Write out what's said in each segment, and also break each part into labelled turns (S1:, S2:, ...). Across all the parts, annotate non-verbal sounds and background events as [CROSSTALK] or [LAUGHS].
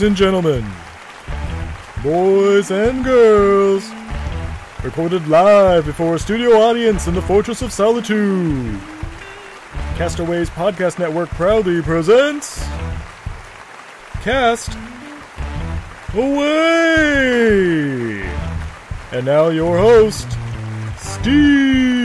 S1: ladies and gentlemen, boys and girls, recorded live before a studio audience in the Fortress of Solitude. Castaways Podcast Network proudly presents Cast Away! And now your host, Steve!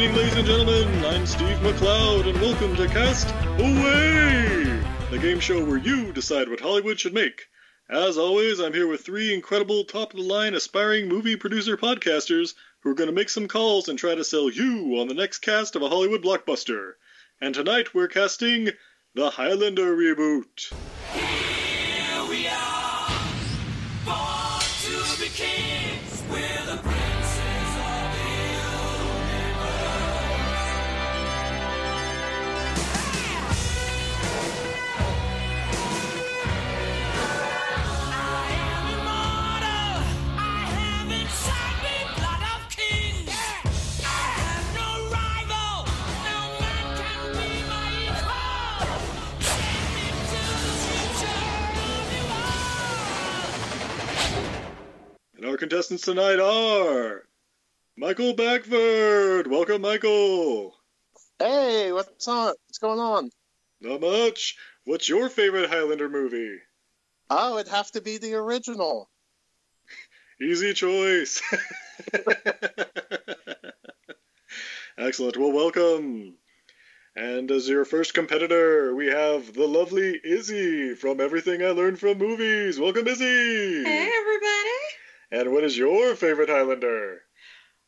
S2: Evening, ladies and gentlemen. I'm Steve McLeod, and welcome to Cast Away, the game show where you decide what Hollywood should make. As always, I'm here with three incredible, top of the line, aspiring movie producer podcasters who are going to make some calls and try to sell you on the next cast of a Hollywood blockbuster. And tonight we're casting the Highlander reboot.
S3: Here we are, born to be kings.
S2: Contestants tonight are Michael Backford. Welcome, Michael.
S4: Hey, what's on? What's going on?
S2: Not much. What's your favorite Highlander movie?
S4: Oh, it'd have to be the original. [LAUGHS]
S2: Easy choice. [LAUGHS] Excellent. Well, welcome. And as your first competitor, we have the lovely Izzy from Everything I Learned from Movies. Welcome, Izzy.
S5: Hey everybody!
S2: And what is your favorite Highlander?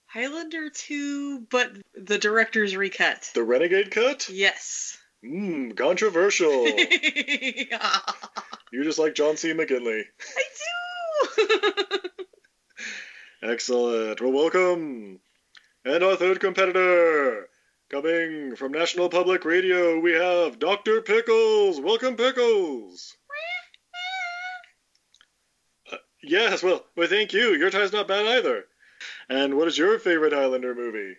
S5: Highlander 2, but the director's recut.
S2: The Renegade cut?
S5: Yes.
S2: Mmm, controversial. [LAUGHS] You just like John C. McGinley.
S5: I do! [LAUGHS]
S2: Excellent. Well, welcome. And our third competitor, coming from National Public Radio, we have Dr. Pickles. Welcome, Pickles. Uh, yes, well, well, thank you. Your tie's not bad either. And what is your favorite Highlander movie?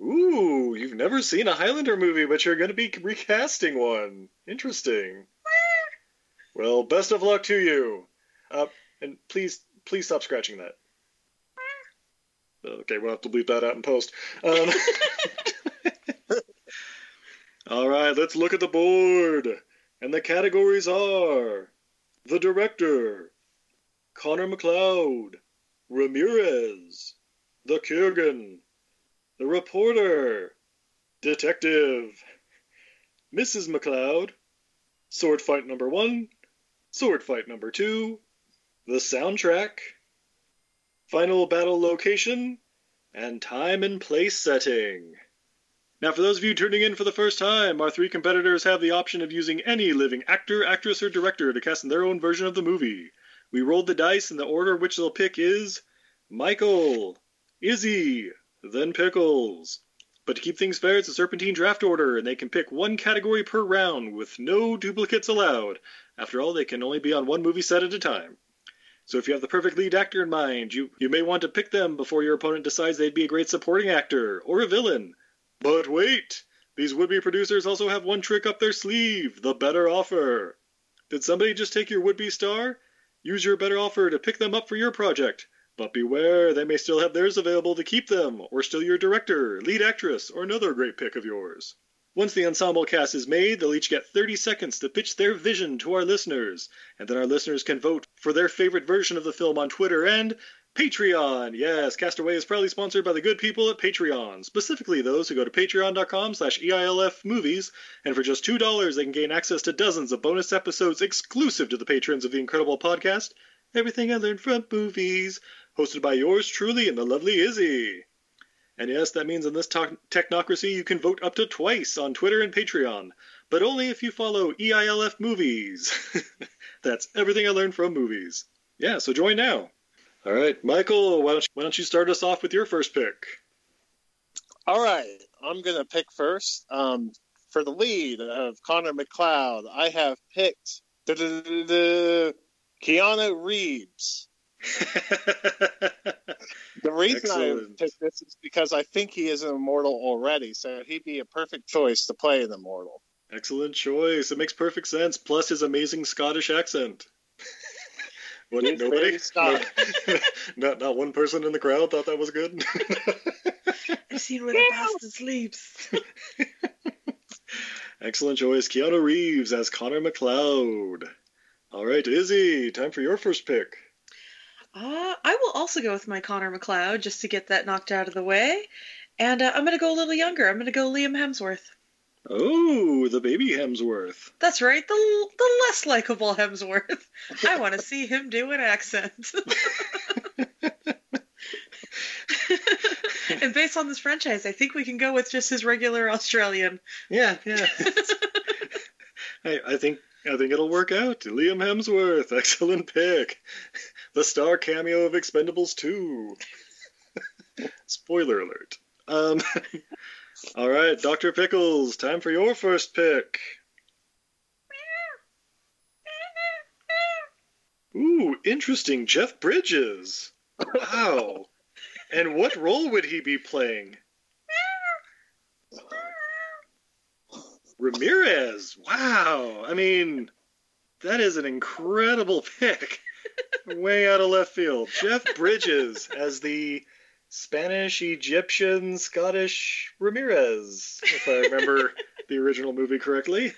S2: Ooh, you've never seen a Highlander movie, but you're going to be recasting one. Interesting. Well, best of luck to you. Uh, and please, please stop scratching that. Okay, we'll have to bleep that out in post. Um, [LAUGHS] all right, let's look at the board. And the categories are the director, Connor McLeod, Ramirez, the Kurgan, the reporter, detective, Mrs. McLeod, sword fight number one, sword fight number two, the soundtrack, final battle location, and time and place setting. Now, for those of you tuning in for the first time, our three competitors have the option of using any living actor, actress, or director to cast in their own version of the movie. We rolled the dice, and the order which they'll pick is Michael, Izzy, then Pickles. But to keep things fair, it's a serpentine draft order, and they can pick one category per round with no duplicates allowed. After all, they can only be on one movie set at a time. So if you have the perfect lead actor in mind, you, you may want to pick them before your opponent decides they'd be a great supporting actor or a villain. But wait! These would-be producers also have one trick up their sleeve, the better offer. Did somebody just take your would-be star? Use your better offer to pick them up for your project. But beware, they may still have theirs available to keep them, or steal your director, lead actress, or another great pick of yours. Once the ensemble cast is made, they'll each get 30 seconds to pitch their vision to our listeners, and then our listeners can vote for their favorite version of the film on Twitter and Patreon. Yes, Castaway is proudly sponsored by the good people at Patreon, specifically those who go to patreon.com slash EILF movies, and for just $2 they can gain access to dozens of bonus episodes exclusive to the patrons of the incredible podcast, Everything I Learned from Movies, hosted by yours truly and the lovely Izzy. And yes, that means in this to- technocracy you can vote up to twice on Twitter and Patreon, but only if you follow EILF Movies. [LAUGHS] That's everything I learned from movies. Yeah, so join now. All right, Michael, why don't you, why don't you start us off with your first pick?
S4: All right, I'm gonna pick first. Um, for the lead of Connor McLeod, I have picked the [LAUGHS] Keanu Reeves. The reason I
S2: Excellent.
S4: picked this is because I think he is an immortal already, so he'd be a perfect choice to play an immortal.
S2: Excellent choice. It makes perfect sense. Plus his amazing Scottish accent. What,
S4: He's
S2: nobody?
S4: very Scottish. [LAUGHS]
S2: not, not one person in the crowd thought that was good? [LAUGHS]
S5: I've seen where the bastard sleeps. [LAUGHS]
S2: Excellent choice. Keanu Reeves as Connor McLeod. All right, Izzy, time for your first pick.
S5: Uh, I will also go with my Connor McLeod just to get that knocked out of the way. And uh, I'm going to go a little younger. I'm going to go Liam Hemsworth.
S2: Oh, the baby Hemsworth.
S5: That's right, the, the less likable Hemsworth. I [LAUGHS] want to see him do an accent. [LAUGHS] and based on this franchise, I think we can go with just his regular Australian.
S2: Yeah, yeah. [LAUGHS] I, I think I think it'll work out. Liam Hemsworth, excellent pick. The star cameo of Expendables 2. Spoiler alert. Um, all right, Dr. Pickles, time for your first pick. Ooh, interesting. Jeff Bridges. Wow. and what role would he be playing? Ramirez. Wow. I mean, that is an incredible pick. Way out of left field. Jeff Bridges as the Spanish, Egyptian, Scottish Ramirez, if I remember [LAUGHS] the original movie correctly.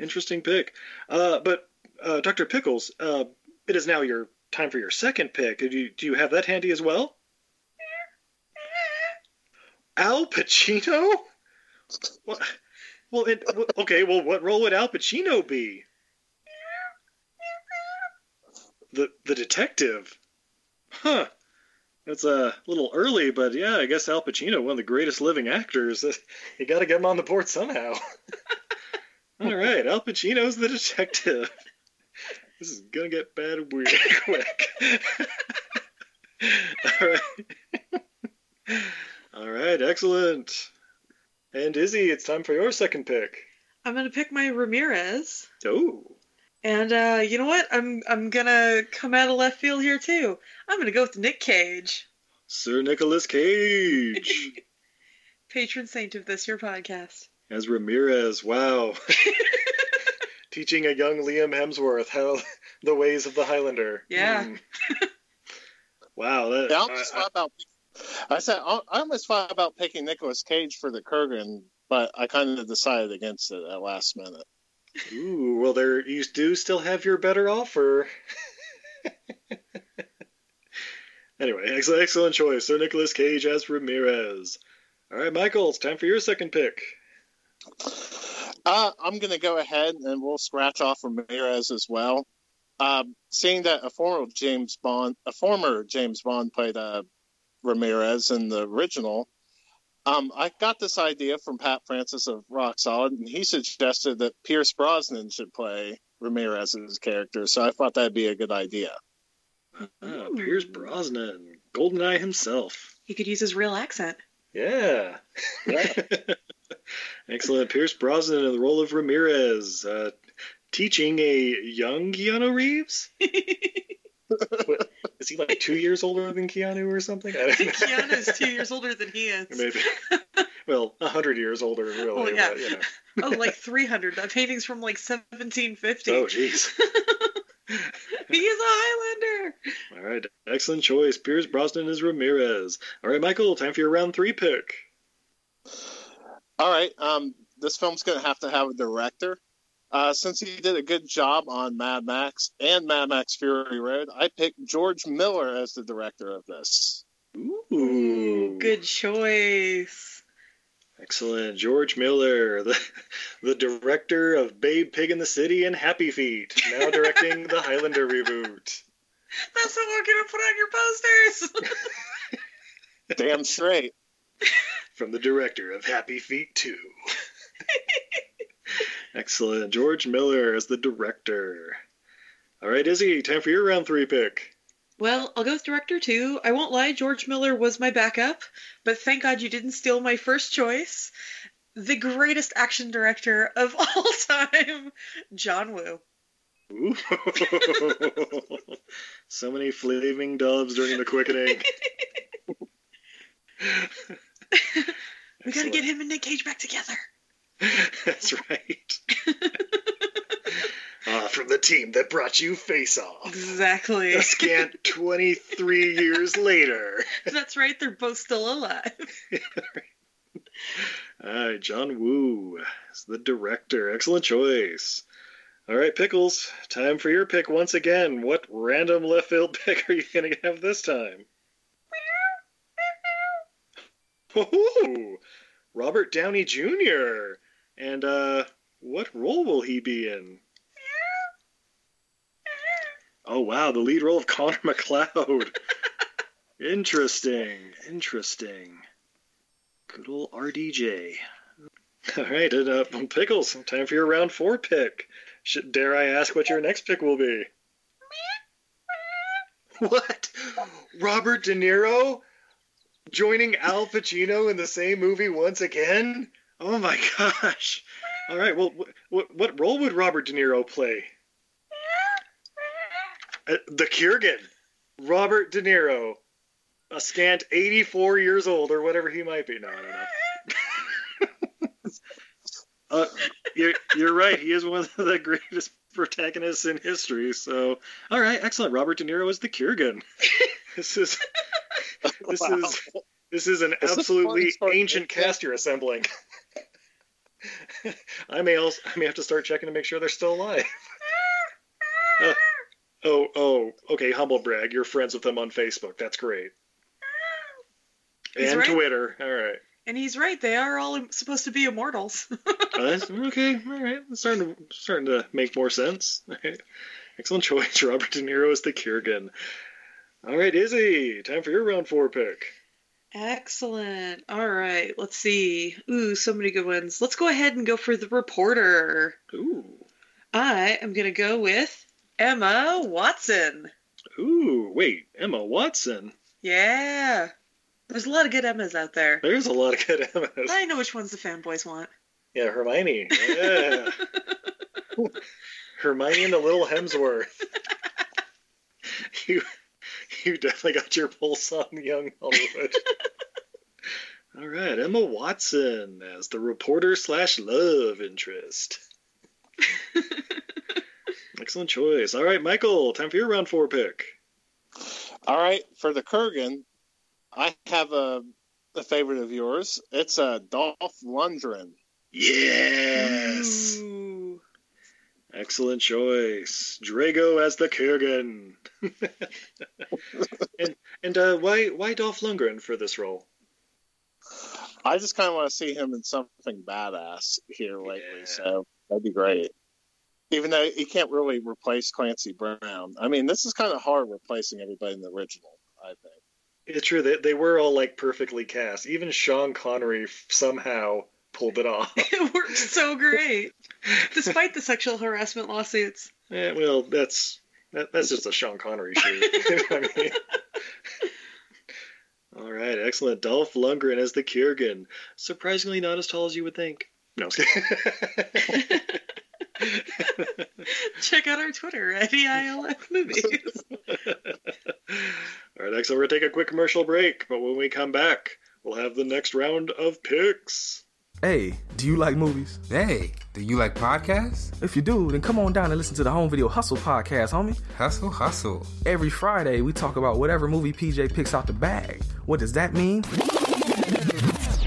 S2: Interesting pick. Uh, but, uh, Dr. Pickles, uh, it is now your time for your second pick. Do you, do you have that handy as well? Al Pacino? What? Well, it, okay. Well, what role would Al Pacino be? The the detective. Huh. That's a little early, but yeah, I guess Al Pacino, one of the greatest living actors. [LAUGHS] You got to get him on the board somehow. [LAUGHS] All right, Al Pacino's the detective. [LAUGHS] This is gonna get bad weird quick. All right. All right, excellent. And Izzy, it's time for your second pick.
S5: I'm going to pick my Ramirez.
S2: Oh,
S5: And uh, you know what? I'm I'm gonna come out of left field here too. I'm gonna go with Nick Cage,
S2: Sir Nicholas Cage [LAUGHS]
S5: patron saint of this your podcast.
S2: as Ramirez. Wow. [LAUGHS] Teaching a young Liam Hemsworth how [LAUGHS] the ways of the Highlander.
S5: Yeah.
S2: Hmm. wow. That,
S4: Yeah, I almost thought about. I said I I almost thought about picking Nicholas Cage for the Kurgan, but I kind of decided against it at last minute.
S2: Ooh, well, there you do still have your better offer. [LAUGHS] anyway, excellent, excellent choice. Sir Nicholas Cage as Ramirez. All right, Michael, it's time for your second pick.
S4: Uh, I'm going to go ahead and we'll scratch off Ramirez as well. Um, seeing that a former James Bond, a former James Bond played uh, Ramirez in the original, um, I got this idea from Pat Francis of Rock Solid, and he suggested that Pierce Brosnan should play Ramirez's character. So I thought that'd be a good idea.
S2: Ah, Pierce Brosnan, Goldeneye himself.
S5: He could use his real accent.
S2: Yeah. [LAUGHS] [LAUGHS] Excellent. Pierce Brosnan in the role of Ramirez, uh, teaching a young Keanu Reeves. [LAUGHS] What, is he like two years older than Keanu or something? I
S5: I
S2: don't
S5: think
S2: know.
S5: Keanu is two years [LAUGHS] older than he is.
S2: Maybe. [LAUGHS] Well, a hundred years older, really.
S5: Oh, yeah.
S2: but, you know.
S5: Oh, like [LAUGHS] 300. That painting's from like 1750.
S2: Oh, jeez.
S5: he is a Highlander.
S2: All right. Excellent choice. Pierce Brosnan is Ramirez. All right, Michael, time for your round three pick.
S4: All right. Um, this film's going to have to have a director. Uh, since he did a good job on Mad Max and Mad Max Fury Road, I picked George Miller as the director of this.
S2: Ooh.
S5: Good choice.
S2: Excellent. George Miller, the, [LAUGHS] the director of Babe Pig in the City and Happy Feet, now directing the Highlander reboot.
S5: That's what we're gonna put on your posters. [LAUGHS]
S4: Damn straight.
S2: From the director of Happy Feet 2. [LAUGHS] Excellent. George Miller as the director. All right, Izzy, time for your round three pick.
S5: well, I'll go with director too. I won't lie, George Miller was my backup, but thank God you didn't steal my first choice. The greatest action director of [LAUGHS] all time, John Woo.
S2: Ooh. [LAUGHS] so many flaming doves during the quickening. [LAUGHS]
S5: We gotta get him and Nick Cage back together. [LAUGHS]
S2: That's right. Ah, [LAUGHS] from the team that brought you Face Off.
S5: Exactly.
S2: A scant [LAUGHS] 23 years later.
S5: That's right. They're both still alive.
S2: All right, John Woo is the director. Excellent choice. All right, Pickles, time for your pick once again. What random left field pick are you going to have this time? Oh, Robert Downey Jr. And uh, what role will he be in? Oh wow, the lead role of Connor [LAUGHS] McLeod. interesting, interesting. Good old RDJ. All right, and, uh, Pickles, time for your round four pick. Should, dare I ask what your next pick will be? What? Robert De Niro joining Al Pacino in the same movie once again? Oh my gosh! All right, well, what what role would Robert De Niro play? Uh, the Kurgan, Robert De Niro, a scant 84 years old or whatever he might be. No, I don't know. uh, you're, you're right. He is one of the greatest protagonists in history. So, all right, excellent. Robert De Niro is the Kurgan. [LAUGHS] this is this [LAUGHS]
S4: Wow.
S2: is this is an
S4: This
S2: absolutely
S4: for-
S2: ancient cast you're assembling. [LAUGHS] [LAUGHS] I may also I may have to start checking to make sure they're still alive. [LAUGHS] Uh, oh, oh, okay, humble brag. You're friends with them on Facebook. That's great. [LAUGHS]
S5: He's
S2: and
S5: right.
S2: Twitter. All right.
S5: And he's right. They are all supposed to be immortals.
S2: Uh, okay, all right. It's starting to starting to make more sense. Right. Excellent choice. Robert De Niro is the Kurgan. All right, Izzy, time for your round four pick.
S5: Excellent. All right. Let's see. Ooh, so many good ones. Let's go ahead and go for the reporter.
S2: Ooh,
S5: I am going to go with Emma Watson.
S2: ooh, wait, Emma Watson.
S5: Yeah. There's a lot of good Emmas out there.
S2: There's a lot of good Emmas.
S5: I know which ones the fanboys want.
S2: Yeah, Hermione. [LAUGHS] Yeah. Hermione and the little Hemsworth. [LAUGHS] you, [LAUGHS] you definitely got your pulse on young Hollywood. [LAUGHS] All right, Emma Watson as the reporter slash love interest. [LAUGHS] Excellent choice. All right, Michael, time for your round four pick.
S4: All right, for the Kurgan, I have a, a favorite of yours. It's uh, Dolph Lundgren.
S2: Yes.
S5: Ooh.
S2: Excellent choice. Drago as the Kurgan. [LAUGHS] and and uh, why why Dolph Lundgren for this role?
S4: I just kind of want to see him in something badass here lately,
S2: Yeah.
S4: so that'd be great. Even though he can't really replace Clancy Brown. I mean, this is kind of hard replacing everybody in the original, I think.
S2: It's true that they were all like perfectly cast. Even Sean Connery somehow pulled it off. [LAUGHS]
S5: It worked so great. Despite the sexual harassment lawsuits.
S2: Eh, well, that's that, that's just a Sean Connery shoot. [LAUGHS] I mean, [LAUGHS] all right, excellent. Dolph Lundgren as the Kurgan. Surprisingly, not as tall as you would think. No.
S5: Check out our Twitter at EILF Movies.
S2: All right, excellent. We're gonna take a quick commercial break, but when we come back, we'll have the next round of picks.
S6: Hey, do you like movies?
S7: Hey, do you like podcasts?
S6: If you do, then come on down and listen to the Home Video Hustle podcast, homie.
S7: Hustle, hustle.
S6: Every Friday, we talk about whatever movie PJ picks out the bag. What does that mean?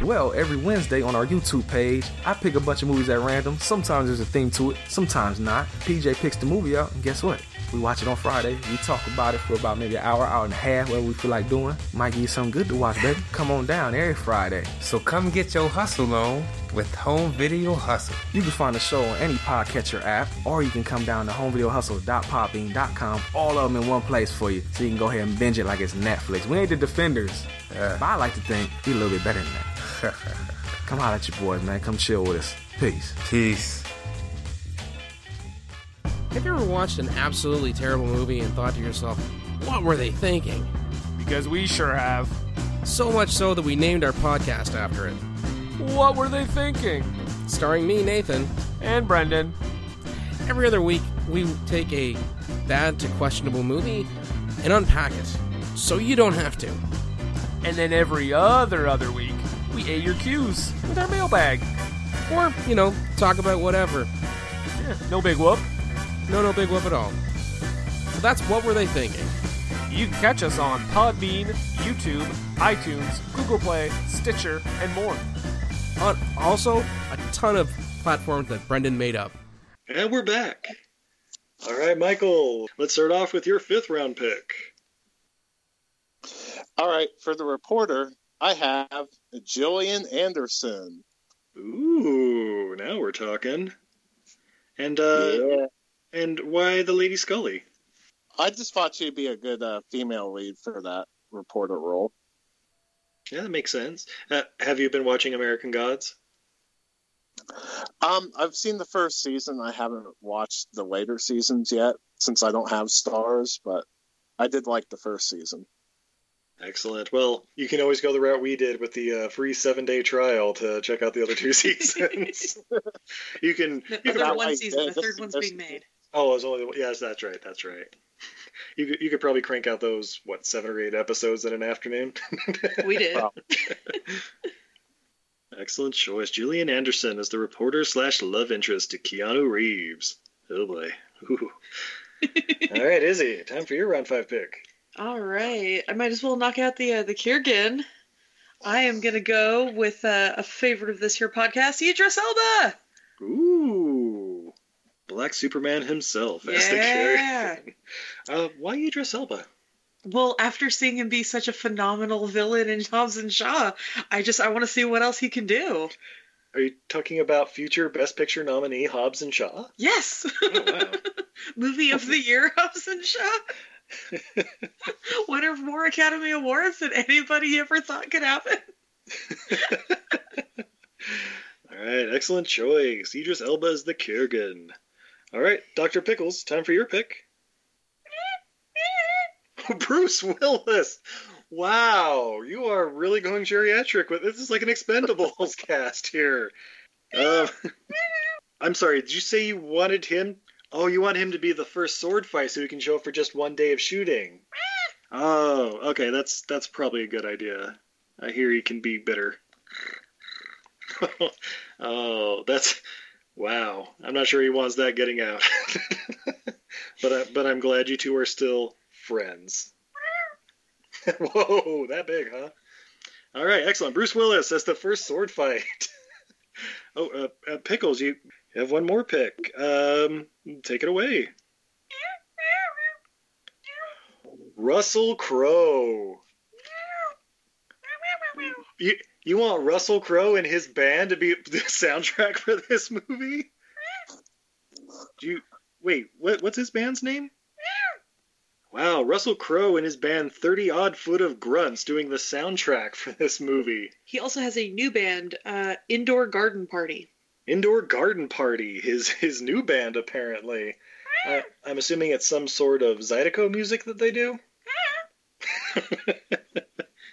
S6: Well, every Wednesday on our YouTube page, I pick a bunch of movies at random. Sometimes there's a theme to it, sometimes not. PJ picks the movie out, and guess what? We watch it on Friday. We talk about it for about maybe an hour, hour and a half, whatever we feel like doing. Might give you something good to watch, baby. Come on down every Friday.
S7: So come get your hustle on with Home Video Hustle.
S6: You can find the show on any podcatcher app, or you can come down to homevideohustle.podbean.com. All of them in one place for you, so you can go ahead and binge it like it's Netflix. We ain't the defenders,
S7: Uh.
S6: but I like to think we a little bit better than that. [LAUGHS] come holler at your boys, man. Come chill with us. Peace.
S7: Peace.
S8: Have you ever watched an absolutely terrible movie and thought to yourself, what were they thinking?
S9: Because we sure have.
S8: So much so that we named our podcast after it.
S9: What were they thinking?
S8: Starring me, Nathan.
S9: And Brendan.
S8: Every other week, we take a bad to questionable movie and unpack it, so you don't have to.
S9: And then every other other week, we A your cues with our mailbag.
S8: Or, you know, talk about whatever.
S9: Yeah, no big whoop.
S8: No, no big whoop at all. So that's what were they thinking?
S9: You can catch us on Podbean, YouTube, iTunes, Google Play, Stitcher, and more.
S8: On also a ton of platforms that Brendan made up.
S2: And we're back. All right, Michael, let's start off with your fifth round pick.
S4: All right, for the reporter, I have Gillian Anderson.
S2: Ooh, now we're talking. And uh
S4: Yeah.
S2: And why the Lady Scully?
S4: I just thought she'd be a good uh, female lead for that reporter role.
S2: Yeah, that makes sense. Uh, have you been watching American Gods?
S4: Um, I've seen the first season. I haven't watched the later seasons yet since I don't have Starz, but I did like the first season.
S2: Excellent. Well, you can always go the route we did with the uh, free seven day trial to check out the other two [LAUGHS] seasons. [LAUGHS] you can.
S5: The
S2: You
S5: other
S4: not
S5: one
S4: like
S5: season, the third one's being made.
S2: Oh, it was only yes, that's right. That's right. You could, you could probably crank out those what seven or eight episodes in an afternoon.
S5: We did. [LAUGHS]
S2: Excellent choice. Gillian Anderson is the reporter slash love interest to Keanu Reeves. Oh boy. Ooh. [LAUGHS] All right, Izzy, time for your round five pick.
S5: All right, I might as well knock out the uh, the Kurgan. I am gonna go with uh, a favorite of this here podcast, Idris Elba.
S2: Ooh, Black Superman himself as the
S5: Yeah.
S2: character. Uh, why Idris Elba?
S5: Well, after seeing him be such a phenomenal villain in Hobbs and Shaw, I just I want to see what else he can do.
S2: Are you talking about future Best Picture nominee Hobbs and Shaw?
S5: Yes,
S2: Oh, wow. [LAUGHS]
S5: movie of the year, Hobbs and Shaw. [LAUGHS] Winner of more Academy Awards than anybody ever thought could happen. [LAUGHS]
S2: All right, excellent choice. Idris Elba is the Kurgan. All right, Dr. Pickles, time for your pick. [LAUGHS] Bruce Willis. Wow, you are really going geriatric with this. Is like an Expendables [LAUGHS] cast here. Um, [LAUGHS] I'm sorry. Did you say you wanted him? Oh, you want him to be the first sword fight so he can show up for just one day of shooting. Oh, okay. That's that's probably a good idea. I hear he can be bitter. oh, that's wow. I'm not sure he wants that getting out. [LAUGHS] but I, but I'm glad you two are still friends. [LAUGHS] Whoa, that big, huh? All right, excellent. Bruce Willis as the first sword fight. [LAUGHS] oh, uh, uh, pickles, you have one more pick. Um, take it away. Russell Crowe. You you want Russell Crowe and his band to be [LAUGHS] the soundtrack for this movie? Do you wait? What what's his band's name? Wow, Russell Crowe and his band Thirty Odd Foot of Grunts doing the soundtrack for this movie.
S5: He also has a new band, uh, Indoor Garden Party.
S2: Indoor Garden Party, his [LAUGHS] his new band apparently. Uh, I'm assuming it's some sort of Zydeco music that they do. [LAUGHS]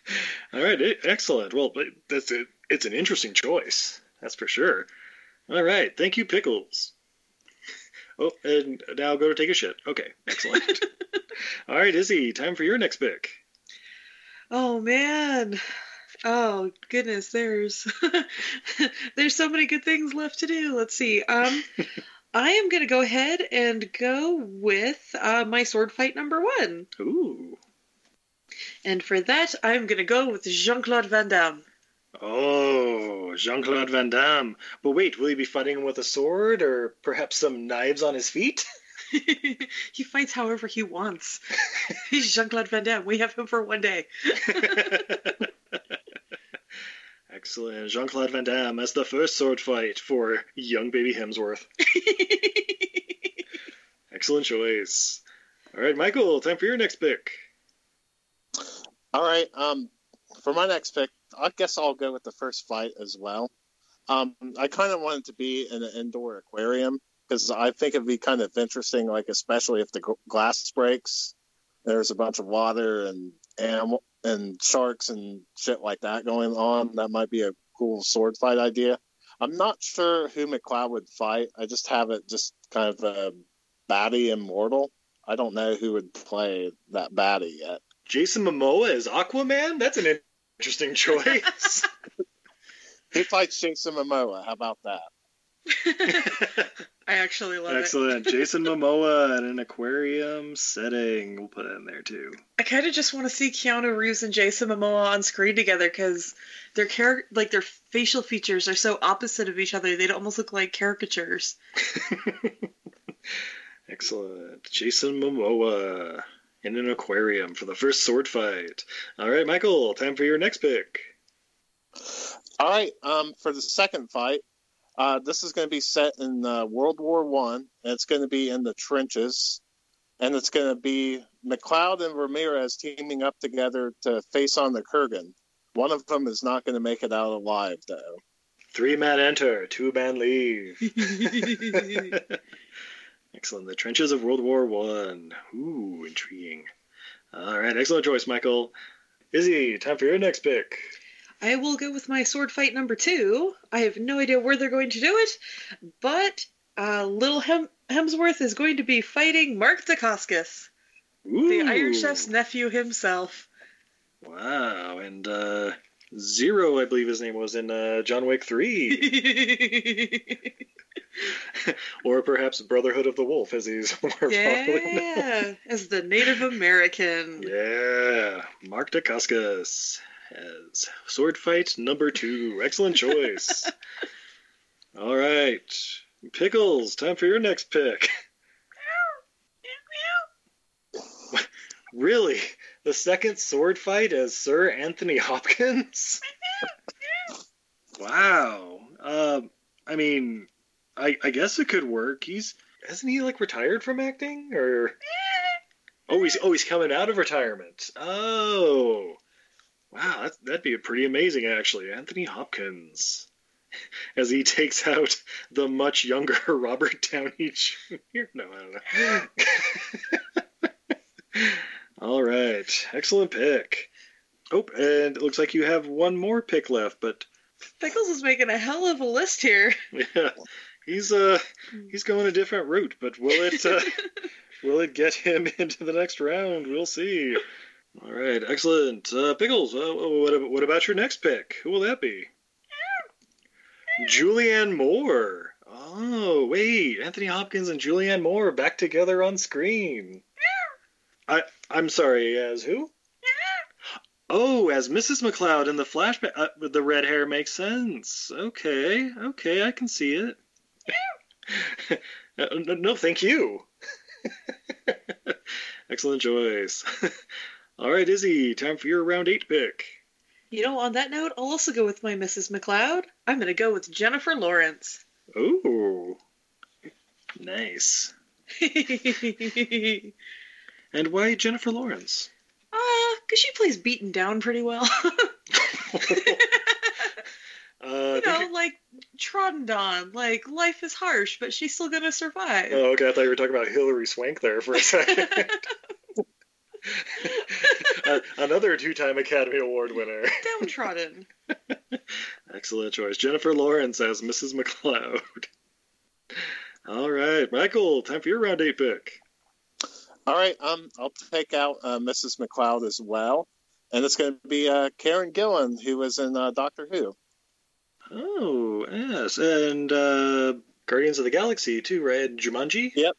S2: [LAUGHS] All right, excellent. Well, that's it. It's an interesting choice, that's for sure. All right, thank you, Pickles. Oh, and now go to take a shit. Okay, excellent. [LAUGHS] All right, Izzy, time for your next pick.
S5: Oh man. Oh goodness, there's [LAUGHS] there's so many good things left to do. Let's see. Um I am gonna go ahead and go with uh, my sword fight number one.
S2: Ooh.
S5: And for that, I'm gonna go with Jean Claude Van Damme.
S2: Oh, Jean Claude Van Damme. But wait, will he be fighting him with a sword or perhaps some knives on his feet? [LAUGHS]
S5: he fights however he wants. He's [LAUGHS] Jean Claude Van Damme. We have him for one day. [LAUGHS]
S2: Excellent. Jean Claude Van Damme as the first sword fight for young baby Hemsworth. Excellent choice. All right, Michael, time for your next pick.
S4: All right. Um, for my next pick, I guess I'll go with the first fight as well. Um, I kind of want it to be in an indoor aquarium because I think it'd be kind of interesting, like especially if the gl- glass breaks, there's a bunch of water and animal and sharks and shit like that going on. That might be a cool sword fight idea. I'm not sure who McLeod would fight. I just have it just kind of a baddie immortal. I don't know who would play that baddie yet.
S2: Jason Momoa as Aquaman? That's an interesting choice. [LAUGHS]
S4: Who fights Jason Momoa? How about that? [LAUGHS]
S5: I actually love it.
S2: Excellent. Jason Momoa in an aquarium setting. We'll put it in there too.
S5: I kind of just want to see Keanu Reeves and Jason Momoa on screen together because their char- like their facial features are so opposite of each other. They almost look like caricatures. [LAUGHS]
S2: Excellent. Jason Momoa in an aquarium for the first sword fight. All right, Michael, time for your next pick.
S4: All right, um, for the second fight, uh, this is going to be set in uh, World War One, and it's going to be in the trenches, and it's going to be McLeod and Ramirez teaming up together to face on the Kurgan. One of them is not going to make it out alive, though.
S2: Three men enter, two men leave. [LAUGHS] [LAUGHS] Excellent. The trenches of World War One. Ooh, intriguing. All right, excellent choice, Michael. Izzy, time for your next pick.
S5: I will go with my sword fight number two. I have no idea where they're going to do it, but uh, Little Hem- Hemsworth is going to be fighting Mark Dacascos, the Iron Chef's nephew himself.
S2: Wow, and uh, Zero, I believe his name was in uh, John Wick 3. [LAUGHS] or perhaps Brotherhood of the Wolf, as he's [LAUGHS] more
S5: yeah, as the Native American.
S2: Yeah, Mark Dacascos as sword fight number two. Excellent choice. [LAUGHS] All right, Pickles, time for your next pick. really? The second sword fight as Sir Anthony [LAUGHS] Hopkins? wow. Um, I mean, I I guess it could work. He's hasn't he like retired from acting or? Oh, he's oh he's coming out of retirement. Oh, wow, that, that'd be pretty amazing actually. Anthony Hopkins [LAUGHS] as he takes out the much younger [LAUGHS] Robert Downey Jr. No, I don't know. All right, excellent pick. Oh, and it looks like you have one more pick left, but
S5: Pickles is making a hell of a list here. [LAUGHS]
S2: yeah, he's uh he's going a different route. But will it uh, [LAUGHS] will it get him [LAUGHS] into the next round? We'll see. All right, excellent. Uh, Pickles, uh, what what about your next pick? Who will that be? Julianne Moore. Oh wait, Anthony Hopkins and Julianne Moore back together on screen. I I'm sorry, as who? Oh, as Mrs. McLeod in the flashback, uh, with the red hair makes sense. Okay, okay, I can see it. [LAUGHS] Uh, no, no, thank you. [LAUGHS] Excellent choice. [LAUGHS] All right, Izzy, time for your round eight pick.
S5: You know, on that note, I'll also go with my Mrs. McLeod. I'm going to go with Jennifer Lawrence.
S2: Ooh, nice.
S5: Uh,
S2: And why Jennifer Lawrence?
S5: because she plays beaten down pretty well. [LAUGHS] [LAUGHS]
S2: Uh,
S5: you know, like trodden on, like life is harsh, but she's still going to survive.
S2: Oh, okay. I thought you were talking about Hilary Swank there for a second. [LAUGHS] Uh, another two-time Academy Award winner.
S5: Downtrodden.
S2: Excellent choice. Jennifer Lawrence as Mrs. McLeod. All right, Michael, time for your round eight pick.
S4: All right, um, I'll take out uh, Mrs. McLeod as well, and it's going to be uh, Karen Gillan, who was in uh, Doctor Who.
S2: Oh, yes. And uh, Guardians of the Galaxy, too, right? Jumanji?
S4: Yep.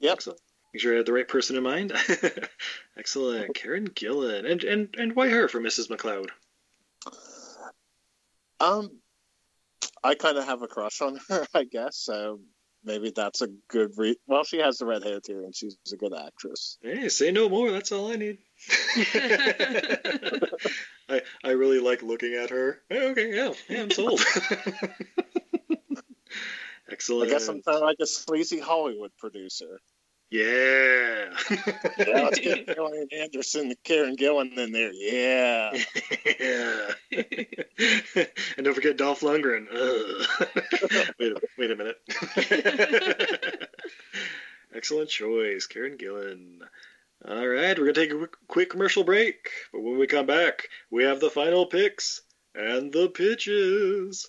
S4: Yep.
S2: Excellent. Make sure I had the right person in mind. [LAUGHS] Excellent. [LAUGHS] Karen Gillan. And, and, and why her for Mrs. McLeod?
S4: Um, I kind of have a crush on her, [LAUGHS] I guess. So maybe that's a good re. Well, she has the red hair too, and she's a good actress.
S2: Hey, say no more. That's all I need. [LAUGHS] I I really like looking at her. Hey, okay, yeah, yeah, I'm sold. [LAUGHS] [LAUGHS] Excellent.
S4: I guess I'm kind of like a sleazy Hollywood producer.
S2: Yeah.
S4: Yeah, get [LAUGHS] Anderson and Karen Gillan in there. Yeah.
S2: yeah. [LAUGHS] and don't forget Dolph Lundgren. [LAUGHS] Wait, a, wait a minute. Excellent choice, Karen Gillan. All right, we're gonna take a quick commercial break, but when we come back, we have the final picks and the pitches.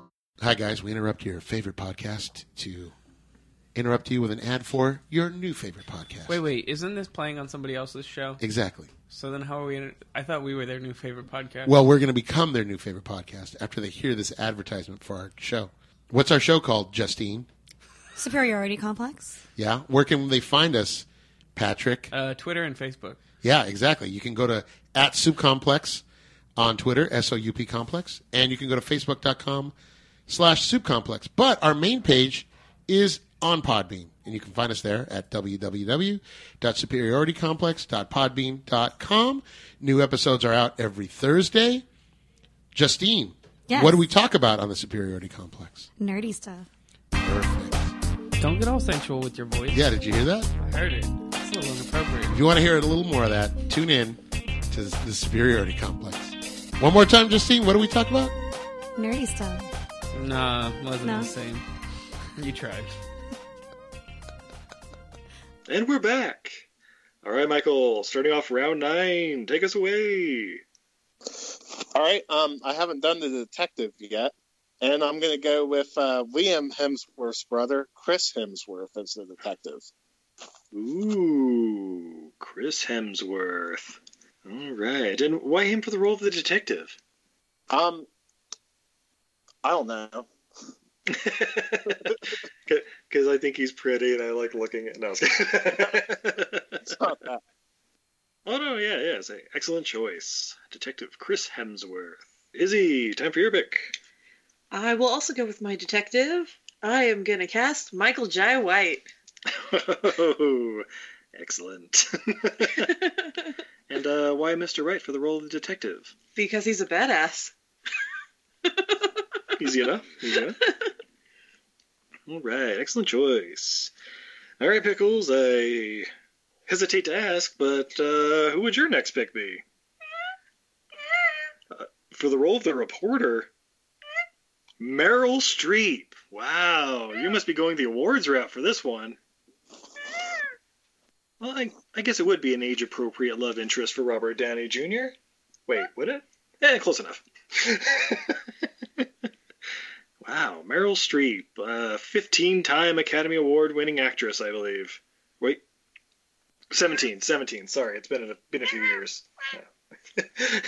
S10: Hi, guys. We interrupt your favorite podcast to interrupt you with an ad for your new favorite podcast.
S7: Wait, wait, isn't this playing on somebody else's show?
S10: Exactly.
S7: So then how are we? In, I thought we were their new favorite podcast.
S10: Well, we're going to become their new favorite podcast after they hear this advertisement for our show. What's our show called, Justine?
S11: Superiority complex.
S10: Yeah. Where can they find us, Patrick?
S7: uh, Twitter and Facebook.
S10: Yeah, exactly. You can go to at Soup Complex on Twitter, S O U P Complex, and you can go to facebook.com slash Soup Complex. But our main page is on Podbean, and you can find us there at www.superioritycomplex.podbean.com. New episodes are out every Thursday. Justine,
S11: Yes.
S10: what do we talk about on the Superiority Complex?
S11: Nerdy stuff.
S7: Don't get all sensual with your voice.
S10: Yeah, did you hear that?
S7: I heard it. It's a little inappropriate.
S10: If you want to hear a little more of that, tune in to the Superiority Complex. One more time, Justine, what do we talk about?
S11: Nerdy stuff.
S7: Nah, wasn't
S11: No.
S7: the same. You tried.
S2: And we're back. All right, Michael, starting off round nine. Take us away.
S4: All right. Um, I haven't done the detective yet, and I'm going to go with uh, Liam Hemsworth's brother, Chris Hemsworth, as the detective.
S2: Ooh, Chris Hemsworth. All right. And why him for the role of the detective?
S4: Um, I don't know. [LAUGHS]
S2: Because I think he's pretty and I like looking at. No, I.
S4: It's not that.
S2: Oh no, yeah, yeah, it's an excellent choice. Detective Chris Hemsworth. Izzy, time for your pick.
S5: I will also go with my detective. I am gonna cast Michael Jai White.
S2: Oh, excellent. [LAUGHS] and uh, why Mr. Wright for the role of the detective?
S5: because he's a badass. [LAUGHS]
S2: Easy enough. Easy enough. All right, excellent choice. All right, Pickles, I hesitate to ask, but uh, who would your next pick be? Uh, for the role of the reporter? Meryl Streep. Wow, you must be going the awards route for this one. Well, I, I guess it would be an age appropriate love interest for Robert Downey Jr. Wait, would it? Eh, close enough. [LAUGHS] wow, Meryl Streep, uh, 15 time Academy Award winning actress, I believe. Wait, 17, 17. Sorry, it's been a, been a few years. Yeah.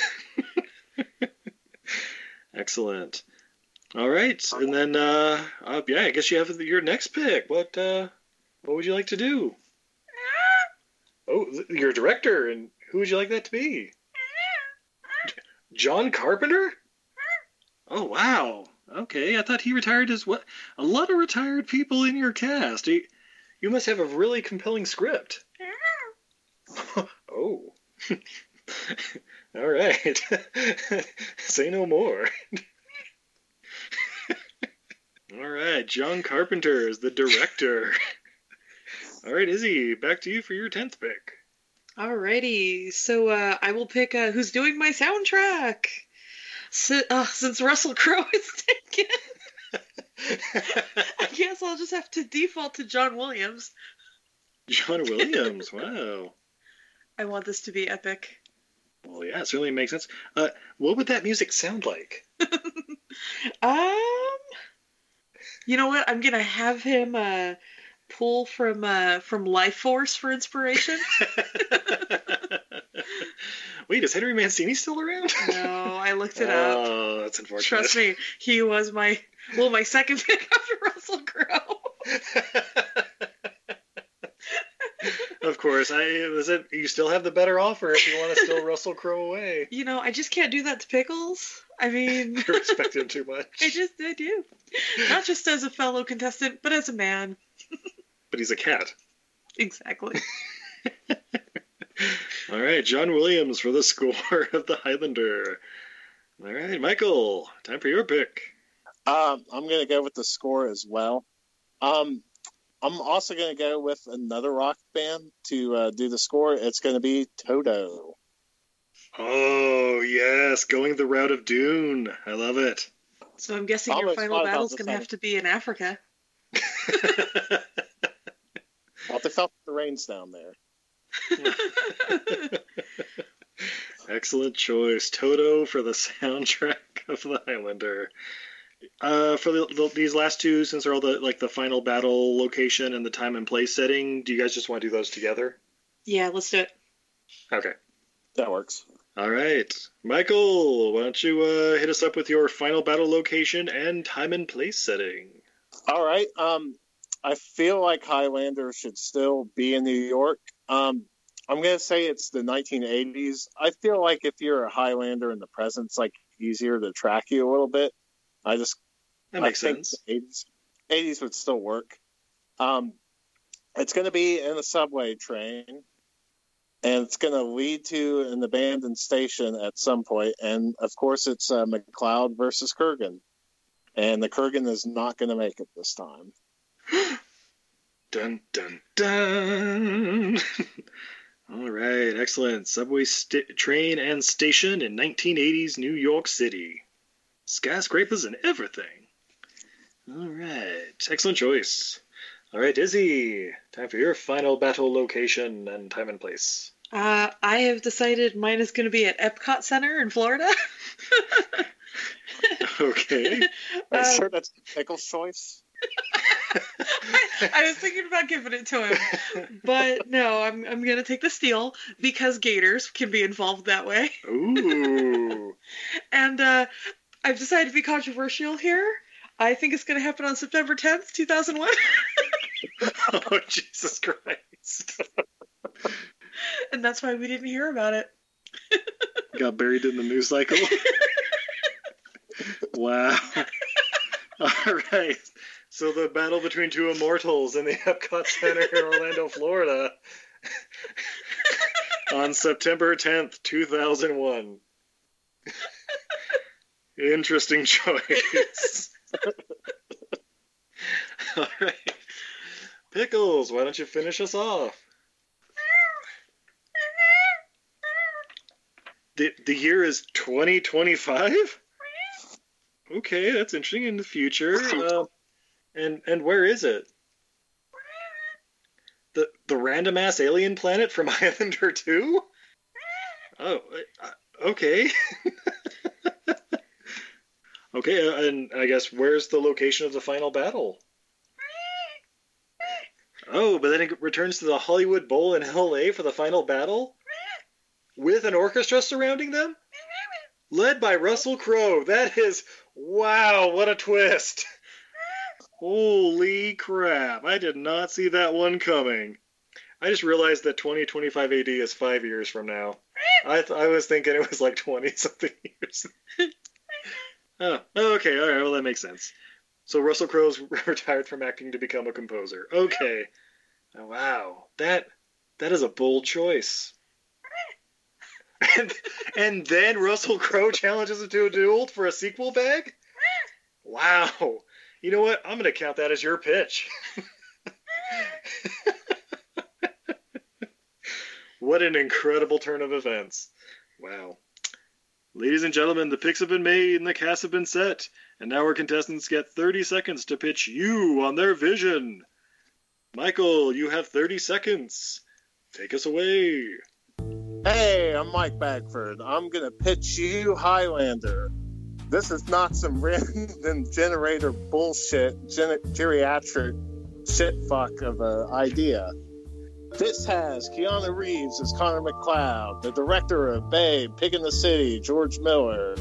S2: [LAUGHS] Excellent. All right, and then uh, uh, yeah, I guess you have your next pick. What uh, what would you like to do? Oh, a director, and who would you like that to be? John Carpenter? Oh wow. Okay, I thought he retired as what? A lot of retired people in your cast. You, you must have a really compelling script. [LAUGHS] oh. [LAUGHS] All right. [LAUGHS] Say no more. All right, John Carpenter is the director. All right, Izzy, back to you for your tenth pick.
S5: Alrighty, so uh, I will pick uh, who's doing my soundtrack. Si- uh, since Russell Crowe [LAUGHS] is taken, [LAUGHS] I guess I'll just have to default to John Williams.
S2: John [LAUGHS] Williams. wow.
S5: I want this to be epic.
S2: Well, yeah, it certainly makes sense. Uh, what would that music sound like?
S5: Um, you know what? I'm gonna have him uh, pull from uh, from Lifeforce for inspiration.
S2: Wait, is Henry Mancini still around?
S5: no, I looked it [LAUGHS] oh, up.
S2: Oh, that's unfortunate.
S5: Trust me, he was my well, my second [LAUGHS] pick after Russell Crowe. [LAUGHS]
S2: Of course, I was it. You still have the better offer if you want to still Russell Crowe away.
S5: You know, I just can't do that to Pickles. I mean,
S2: You respect him too much.
S5: I just I do. Not just as a fellow contestant, but as a man.
S2: But he's a cat.
S5: Exactly.
S2: All right, John Williams for the score [LAUGHS] of the Highlander. All right, Michael, time for your pick.
S4: Um, I'm going to go with the score as well. Um, I'm also going to go with another rock band to uh, do the score. It's going to be Toto.
S2: Oh, yes, going the route of Dune. I love it.
S5: So I'm guessing your final
S4: thought about
S5: battle's going to have to be in Africa. [LAUGHS]
S4: Well, they felt the rains down there. [LAUGHS]
S2: Excellent choice. Toto for the [LAUGHS] soundtrack of The Highlander. Uh, for the, the, these last two, since they're all the like the final battle location and the time and place setting, do you guys just want to do those together?
S5: Yeah, let's do it.
S2: Okay.
S4: That works.
S2: All right, Michael, why don't you uh, hit us up with your final battle location and time and place setting?
S4: All right. Um, I feel like Highlander should still be in New York. Um, I'm going to say it's the 1980s. I feel like if you're a Highlander in the present, it's like easier to track you a little bit. I just
S2: That makes
S4: I think
S2: sense.
S4: the 80s, 80s would still work. Um, it's going to be in a subway train, and it's going to lead to an abandoned station at some point. And of course, it's uh, MacLeod versus Kurgan, and the Kurgan is not going to make it this time. [LAUGHS]
S2: Dun dun dun. [LAUGHS] All right, excellent. Subway st- train and station in 1980s New York City. Skyscrapers and everything. All right, excellent choice. All right, Izzy, time for your final battle location and time and place.
S5: Uh, I have decided mine is going to be at Epcot Center in Florida. [LAUGHS]
S2: Okay. [LAUGHS]
S4: Are you
S5: Um,
S4: sure that's a Pickle's choice?
S5: I was thinking about giving it to him, but no, I'm I'm gonna take the steel because gators can be involved that way.
S2: Ooh.
S5: And uh, I've decided to be controversial here. I think it's gonna happen on September 10th, 2001, [LAUGHS]
S2: oh, Jesus Christ.
S5: and that's why we didn't hear about it. [LAUGHS]
S2: Got buried in the news cycle. [LAUGHS] wow. All right. So the battle between two immortals in the [LAUGHS] Epcot Center in Orlando, Florida, [LAUGHS] on September 10th, 2001. Interesting choice. [LAUGHS] All right. Pickles, why don't you finish us off? The, the year is 2025? Okay, that's interesting in the future. Uh, and and where is it? The the random ass alien planet from [LAUGHS] Highlander 2? Oh, okay. [LAUGHS] okay, uh, and I guess where's the location of the final battle? Oh, but then it returns to the Hollywood Bowl in LA for the final battle? With an orchestra surrounding them? Led by Russell Crowe. That is, wow, what a twist. [LAUGHS] Holy crap. I did not see that one coming. I just realized that 2025 AD is five years from now. I, th- I was thinking it was like 20 something [LAUGHS] years. oh, okay, all right, well, that makes sense. So Russell Crowe's [LAUGHS] retired from acting to become a composer. Okay. Oh, wow. That that is a bold choice. and, and then Russell Crowe challenges him to a duel for a sequel bag? Wow. You know what? I'm going to count that as your pitch. [LAUGHS] what an incredible turn of events. Wow. Ladies and gentlemen, the picks have been made and the casts have been set. And now our contestants get 30 seconds to pitch you on their vision. Michael, you have 30 seconds. Take us away.
S4: Hey, I'm Mike Bagford. I'm gonna pitch you Highlander. This is not some [LAUGHS] random generator bullshit, gen- geriatric shit fuck of an idea. This has Keanu Reeves as Connor MacLeod, the director of Babe, Pig in the City, George Miller,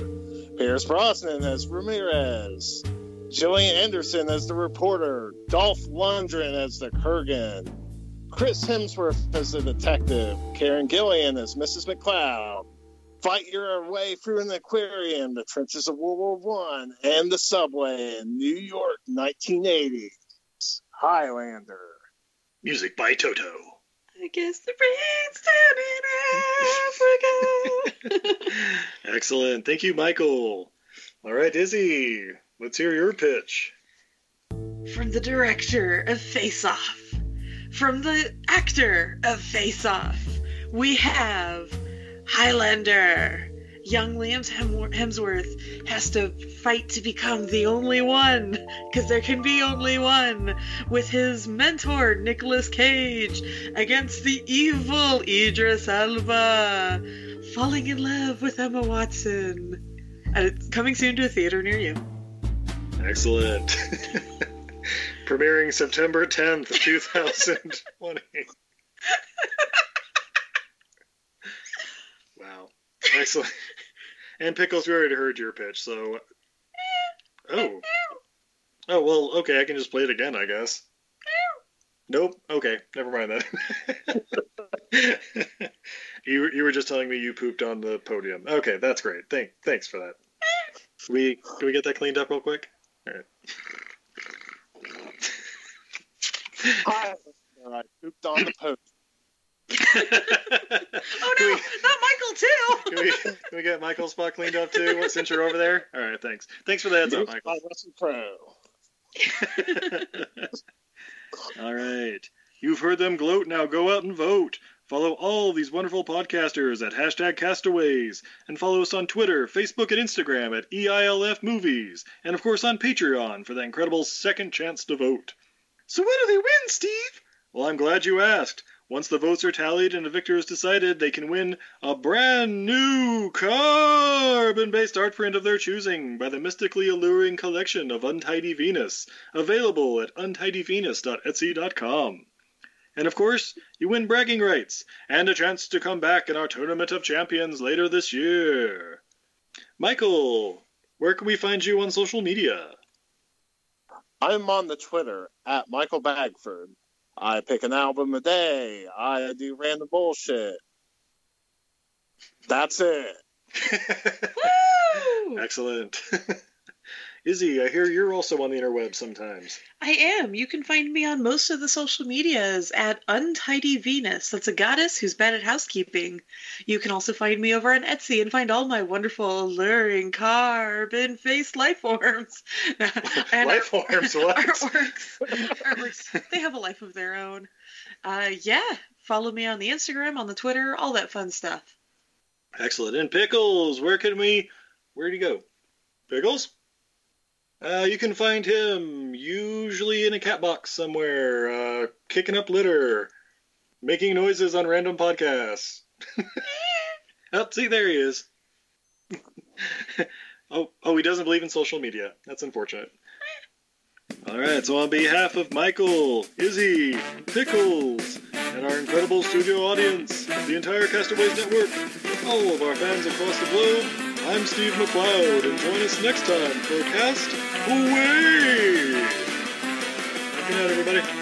S4: Pierce Brosnan as Ramirez, Gillian Anderson as the reporter, Dolph Lundgren as the Kurgan, Chris Hemsworth as the detective, Karen Gillan as Mrs. MacLeod. Fight your way through an aquarium, the trenches of World War One, and the subway in New York, 1980s. Highlander.
S2: Music by Toto.
S5: I guess the rain's down in Africa. [LAUGHS]
S2: Excellent. Thank you, Michael. All right, Izzy. let's hear your pitch.
S5: From the director of Face Off, from the actor of Face Off, we have Highlander. Young Liam Hemsworth has to fight to become the only one, because there can be only one, with his mentor Nicolas Cage against the evil Idris Elba, falling in love with Emma Watson. And it's coming soon to a theater near you.
S2: Excellent. [LAUGHS] Premiering September 10th, 2020. [LAUGHS] wow. Excellent. And Pickles, we already heard your pitch, so. Oh. Oh, well, okay, I can just play it again, I guess. Nope. Okay, never mind that. [LAUGHS] you, you were just telling me you pooped on the podium. Okay, that's great. Thank, thanks for that. Can we, can we get that cleaned up real quick? All right.
S4: I, I pooped on the post. [LAUGHS]
S5: Oh no, not Michael too. [LAUGHS]
S2: Can we, can we get Michael's spot cleaned up too since you're over there? All right, thanks. Thanks for the heads up, Michael.
S4: By Wrestling Pro.
S2: All right. You've heard them gloat. Now go out and vote. Follow all these wonderful podcasters at hashtag castaways. And follow us on Twitter, Facebook, and Instagram at EILF Movies. And of course on Patreon for that incredible second chance to vote. So what do they win, Steve? Well, I'm glad you asked. Once the votes are tallied and a victor is decided, they can win a brand new carbon based art print of their choosing by the mystically alluring collection of Untidy Venus, available at untidyvenus.etsy.com. And of course, you win bragging rights and a chance to come back in our Tournament of Champions later this year. Michael, where can we find you on social media?
S4: I'm on the Twitter at Michael Bagford. I pick an album a day. I do random bullshit. That's it. [LAUGHS]
S2: Excellent. [LAUGHS] Izzy, I hear you're also on the interweb sometimes.
S5: I am. You can find me on most of the social medias at Untidy Venus. That's a goddess who's bad at housekeeping. You can also find me over on Etsy and find all my wonderful, alluring carbon faced life forms. [LAUGHS]
S2: Life forms, what?
S5: Artworks. [LAUGHS] artworks. They have a life of their own. Uh, yeah. Follow me on the Instagram, on the Twitter, all that fun stuff.
S2: Excellent. And Pickles, where can we. where do you go? Pickles? Uh, you can find him usually in a cat box somewhere, uh, kicking up litter, making noises on random podcasts. [LAUGHS] oh, see, there he is. [LAUGHS] oh, oh, he doesn't believe in social media. That's unfortunate. All right, so on behalf of Michael, Izzy, Pickles, and our incredible studio audience, the entire Castaways Network, all of our fans across the globe, I'm Steve McLeod, and join us next time for Cast Away! Good night, everybody.